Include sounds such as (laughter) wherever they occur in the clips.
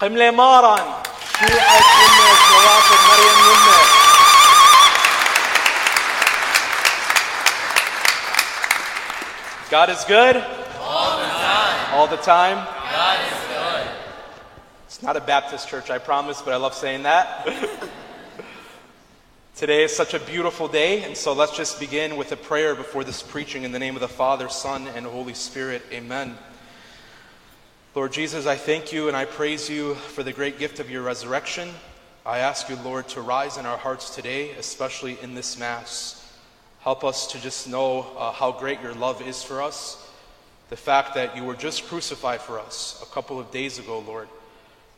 قملة ماران شوعة يمه شوافد مريم يمه God is good All the time. all the time. God is good. It's not a Baptist church, I promise, but I love saying that. (laughs) Today is such a beautiful day, and so let's just begin with a prayer before this preaching in the name of the Father, Son, and Holy Spirit. Amen. Lord Jesus, I thank you and I praise you for the great gift of your resurrection. I ask you, Lord, to rise in our hearts today, especially in this Mass. Help us to just know uh, how great your love is for us. The fact that you were just crucified for us a couple of days ago, Lord,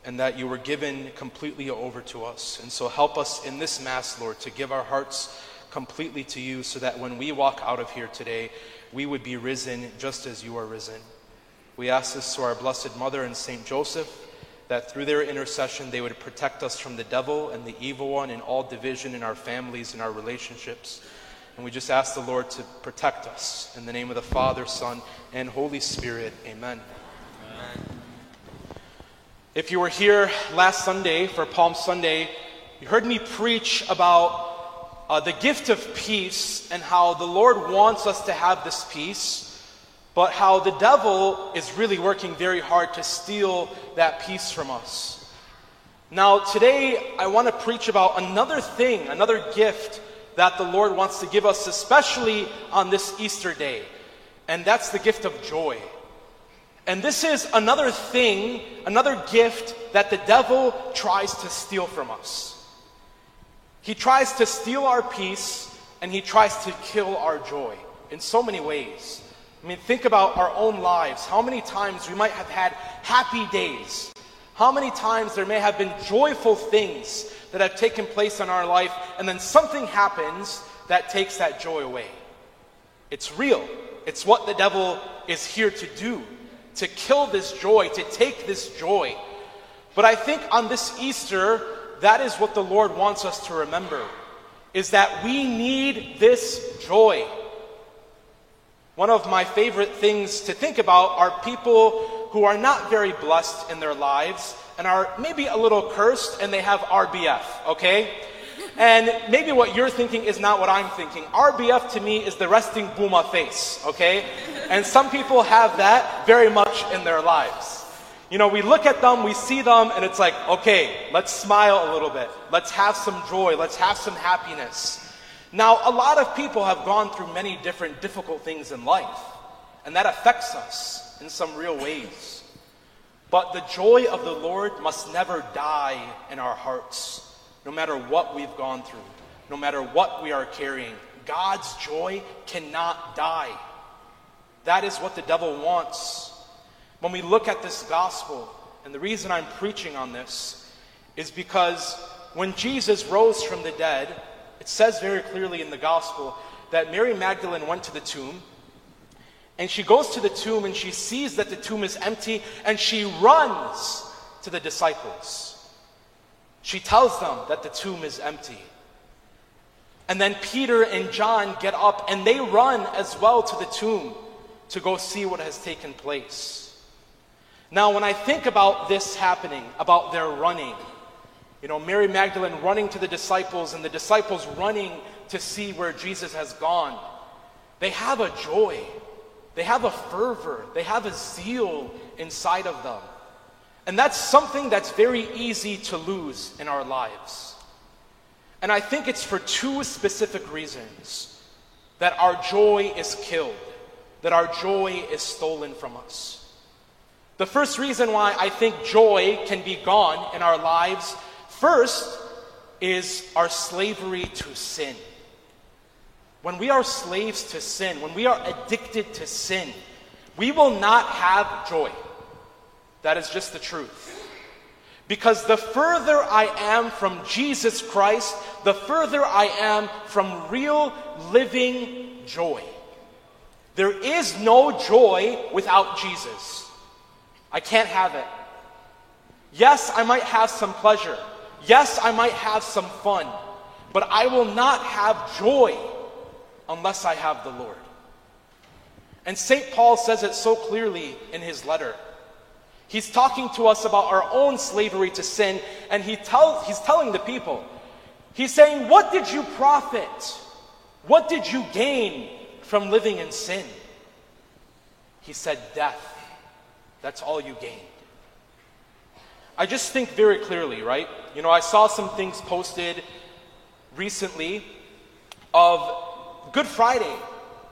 and that you were given completely over to us. And so help us in this Mass, Lord, to give our hearts completely to you so that when we walk out of here today, we would be risen just as you are risen. We ask this to our Blessed Mother and Saint Joseph, that through their intercession they would protect us from the devil and the evil one and all division in our families and our relationships. And we just ask the Lord to protect us. In the name of the Father, Son, and Holy Spirit, amen. If you were here last Sunday for Palm Sunday, you heard me preach about uh, the gift of peace and how the Lord wants us to have this peace, but how the devil is really working very hard to steal that peace from us. Now, today I want to preach about another thing, another gift that the Lord wants to give us, especially on this Easter day, and that's the gift of joy. And this is another thing, another gift that the devil tries to steal from us. He tries to steal our peace and he tries to kill our joy in so many ways. I mean, think about our own lives. How many times we might have had happy days? How many times there may have been joyful things that have taken place in our life, and then something happens that takes that joy away? It's real. It's what the devil is here to do to kill this joy, to take this joy. But I think on this Easter, that is what the Lord wants us to remember is that we need this joy. One of my favorite things to think about are people who are not very blessed in their lives and are maybe a little cursed and they have RBF, okay? And maybe what you're thinking is not what I'm thinking. RBF to me is the resting Buma face, okay? And some people have that very much in their lives. You know, we look at them, we see them, and it's like, okay, let's smile a little bit. Let's have some joy. Let's have some happiness. Now, a lot of people have gone through many different difficult things in life, and that affects us in some real ways. But the joy of the Lord must never die in our hearts no matter what we've gone through, no matter what we are carrying. God's joy cannot die. That is what the devil wants. When we look at this gospel, and the reason I'm preaching on this is because when Jesus rose from the dead, it says very clearly in the gospel that Mary Magdalene went to the tomb. And she goes to the tomb and she sees that the tomb is empty and she runs to the disciples. She tells them that the tomb is empty. And then Peter and John get up and they run as well to the tomb to go see what has taken place. Now, when I think about this happening, about their running, you know, Mary Magdalene running to the disciples and the disciples running to see where Jesus has gone, they have a joy, they have a fervor, they have a zeal inside of them. And that's something that's very easy to lose in our lives. And I think it's for two specific reasons that our joy is killed, that our joy is stolen from us. The first reason why I think joy can be gone in our lives, first, is our slavery to sin. When we are slaves to sin, when we are addicted to sin, we will not have joy. That is just the truth. Because the further I am from Jesus Christ, the further I am from real living joy. There is no joy without Jesus. I can't have it. Yes, I might have some pleasure. Yes, I might have some fun. But I will not have joy unless I have the Lord. And St. Paul says it so clearly in his letter. He's talking to us about our own slavery to sin, and he tells, he's telling the people, he's saying, What did you profit? What did you gain from living in sin? He said, Death. That's all you gained. I just think very clearly, right? You know, I saw some things posted recently of Good Friday,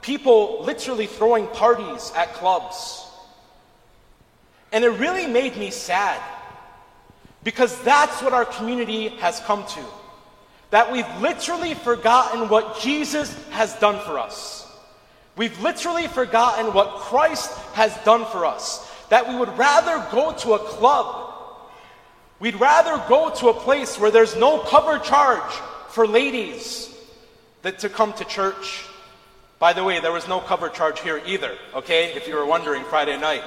people literally throwing parties at clubs. And it really made me sad because that's what our community has come to. That we've literally forgotten what Jesus has done for us. We've literally forgotten what Christ has done for us. That we would rather go to a club. We'd rather go to a place where there's no cover charge for ladies than to come to church. By the way, there was no cover charge here either, okay? If you were wondering Friday night.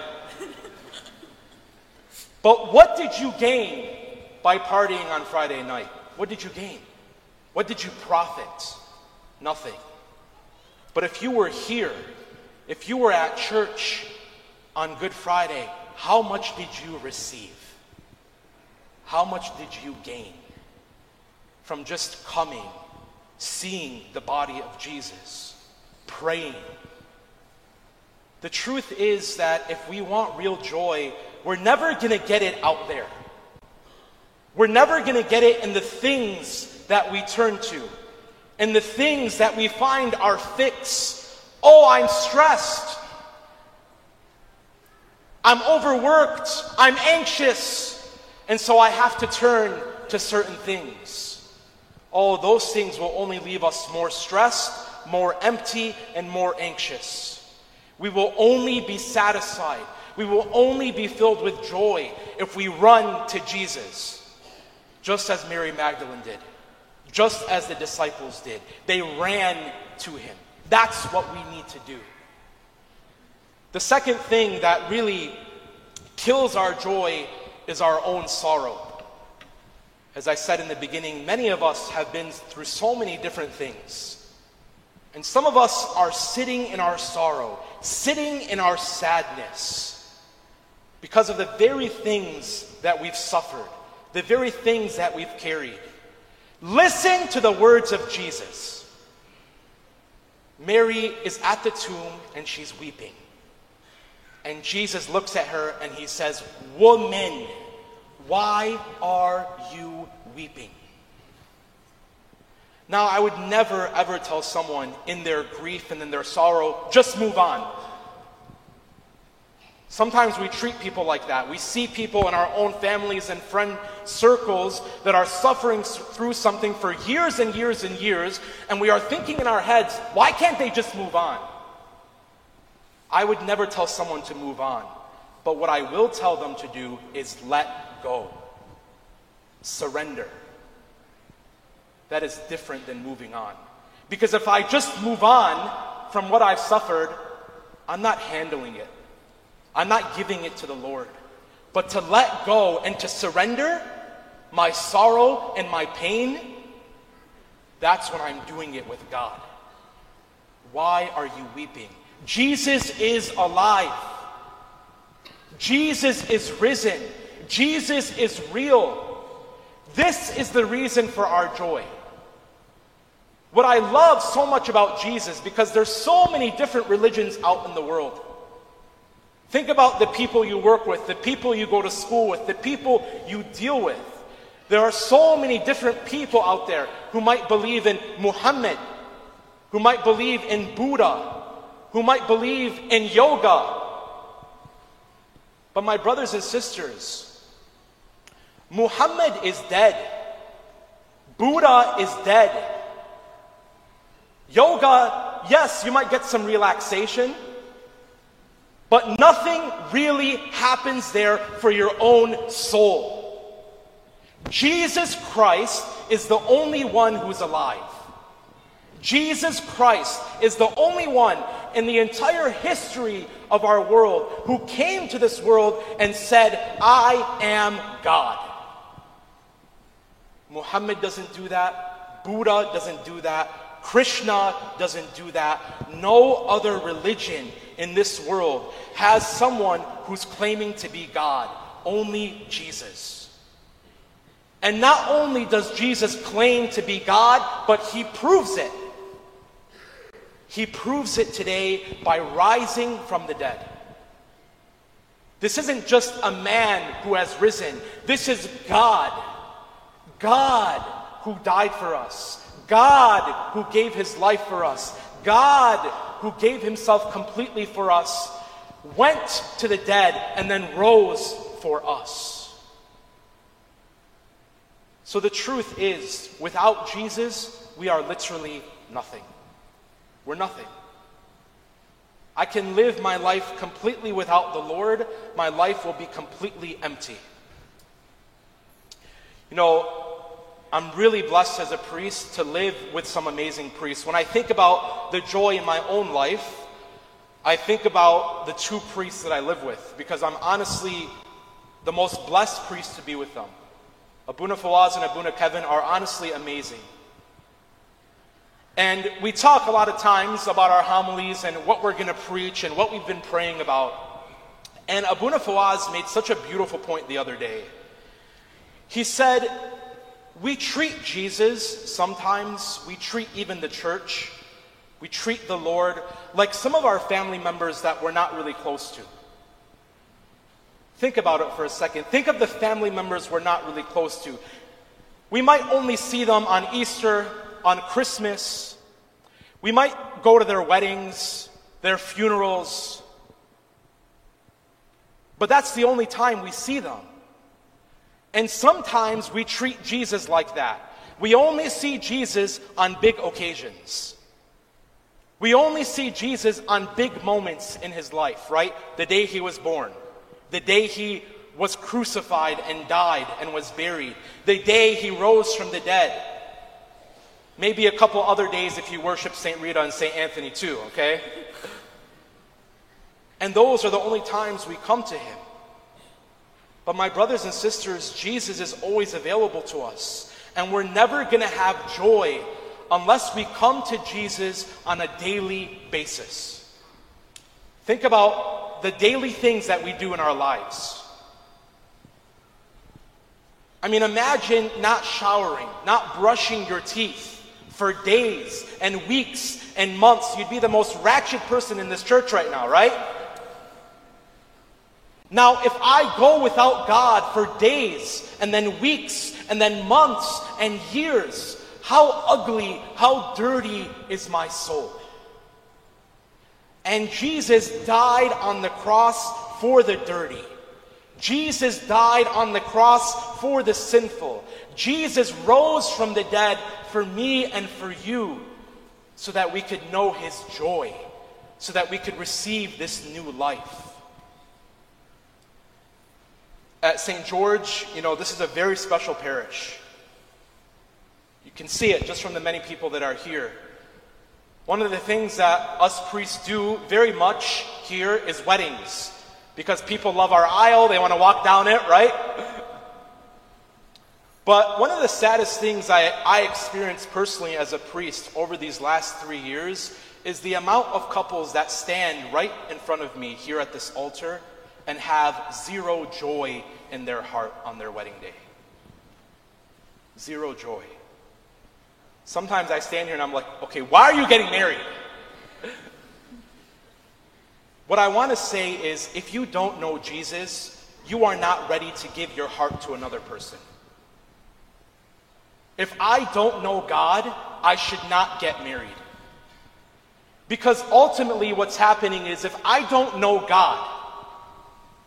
But what did you gain by partying on Friday night? What did you gain? What did you profit? Nothing. But if you were here, if you were at church on Good Friday, how much did you receive? How much did you gain from just coming, seeing the body of Jesus, praying? The truth is that if we want real joy, we're never going to get it out there. We're never going to get it in the things that we turn to, in the things that we find our fix. Oh, I'm stressed. I'm overworked. I'm anxious. And so I have to turn to certain things. Oh, those things will only leave us more stressed, more empty, and more anxious. We will only be satisfied we will only be filled with joy if we run to Jesus, just as Mary Magdalene did, just as the disciples did. They ran to him. That's what we need to do. The second thing that really kills our joy is our own sorrow. As I said in the beginning, many of us have been through so many different things. And some of us are sitting in our sorrow, sitting in our sadness because of the very things that we've suffered, the very things that we've carried. Listen to the words of Jesus. Mary is at the tomb and she's weeping. And Jesus looks at her and he says, Woman, why are you weeping? Now, I would never ever tell someone in their grief and in their sorrow, just move on. Sometimes we treat people like that. We see people in our own families and friend circles that are suffering through something for years and years and years, and we are thinking in our heads, why can't they just move on? I would never tell someone to move on, but what I will tell them to do is let go, surrender. That is different than moving on. Because if I just move on from what I've suffered, I'm not handling it. I'm not giving it to the Lord. But to let go and to surrender my sorrow and my pain, that's when I'm doing it with God. Why are you weeping? Jesus is alive. Jesus is risen. Jesus is real. This is the reason for our joy. What I love so much about Jesus, because there's so many different religions out in the world. Think about the people you work with, the people you go to school with, the people you deal with. There are so many different people out there who might believe in Muhammad, who might believe in Buddha, who might believe in yoga. But my brothers and sisters, Muhammad is dead. Buddha is dead. Yoga, yes, you might get some relaxation. But nothing really happens there for your own soul. Jesus Christ is the only one who's alive. Jesus Christ is the only one in the entire history of our world who came to this world and said, I am God. Muhammad doesn't do that. Buddha doesn't do that. Krishna doesn't do that. No other religion in this world has someone who's claiming to be God, only Jesus. And not only does Jesus claim to be God, but he proves it. He proves it today by rising from the dead. This isn't just a man who has risen. This is God. God who died for us. God who gave his life for us. God who gave himself completely for us went to the dead and then rose for us. So the truth is, without Jesus, we are literally nothing. We're nothing. I can live my life completely without the Lord, my life will be completely empty. You know, I'm really blessed as a priest to live with some amazing priests. When I think about the joy in my own life, I think about the two priests that I live with because I'm honestly the most blessed priest to be with them. Abuna Fawaz and Abuna Kevin are honestly amazing. And we talk a lot of times about our homilies and what we're going to preach and what we've been praying about. And Abuna Fawaz made such a beautiful point the other day. He said, We treat Jesus sometimes, we treat even the church we treat the Lord like some of our family members that we're not really close to. Think about it for a second. Think of the family members we're not really close to. We might only see them on Easter, on Christmas. We might go to their weddings, their funerals. But that's the only time we see them. And sometimes we treat Jesus like that. We only see Jesus on big occasions. We only see Jesus on big moments in his life, right? The day he was born, the day he was crucified and died and was buried, the day he rose from the dead. Maybe a couple other days if you worship St. Rita and St. Anthony too, okay? And those are the only times we come to him. But my brothers and sisters, Jesus is always available to us. And we're never going to have joy unless we come to Jesus on a daily basis. Think about the daily things that we do in our lives. I mean, imagine not showering, not brushing your teeth for days and weeks and months. You'd be the most ratchet person in this church right now, right? Now, if I go without God for days and then weeks and then months and years, how ugly, how dirty is my soul? And Jesus died on the cross for the dirty. Jesus died on the cross for the sinful. Jesus rose from the dead for me and for you so that we could know his joy, so that we could receive this new life. At St. George, you know, this is a very special parish. You can see it just from the many people that are here. One of the things that us priests do very much here is weddings. Because people love our aisle, they want to walk down it, right? But one of the saddest things I, I experienced personally as a priest over these last three years is the amount of couples that stand right in front of me here at this altar and have zero joy in their heart on their wedding day. Zero joy. Sometimes I stand here and I'm like, okay, why are you getting married? What I want to say is if you don't know Jesus, you are not ready to give your heart to another person. If I don't know God, I should not get married. Because ultimately, what's happening is if I don't know God,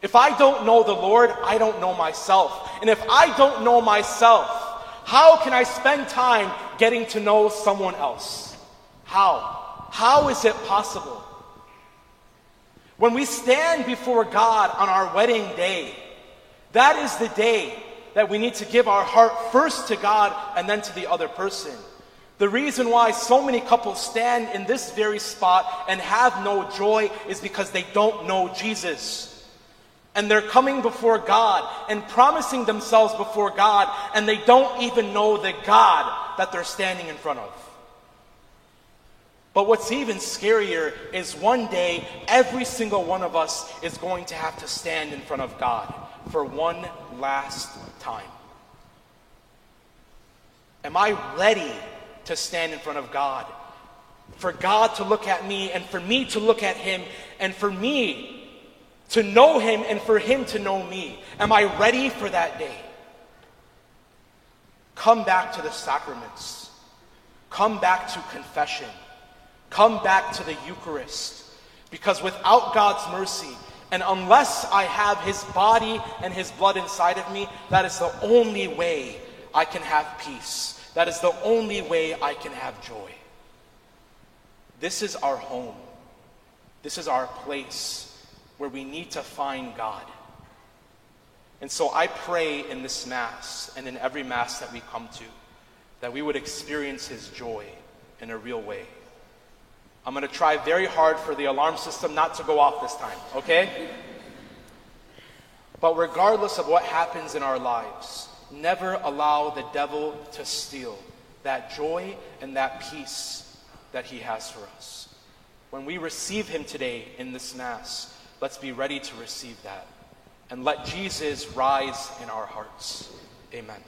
if I don't know the Lord, I don't know myself. And if I don't know myself, how can I spend time getting to know someone else? How? How is it possible? When we stand before God on our wedding day, that is the day that we need to give our heart first to God and then to the other person. The reason why so many couples stand in this very spot and have no joy is because they don't know Jesus and they're coming before God and promising themselves before God, and they don't even know the God that they're standing in front of. But what's even scarier is one day every single one of us is going to have to stand in front of God for one last time? Am I ready to stand in front of God? For God to look at me and for me to look at Him and for me to know Him and for Him to know me. Am I ready for that day? Come back to the sacraments. Come back to confession. Come back to the Eucharist. Because without God's mercy, and unless I have His body and His blood inside of me, that is the only way I can have peace. That is the only way I can have joy. This is our home. This is our place where we need to find God. And so I pray in this Mass and in every Mass that we come to that we would experience His joy in a real way. I'm going to try very hard for the alarm system not to go off this time, okay? But regardless of what happens in our lives, never allow the devil to steal that joy and that peace that he has for us. When we receive him today in this Mass, let's be ready to receive that. And let Jesus rise in our hearts. Amen.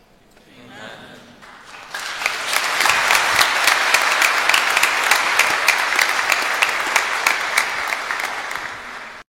Amen.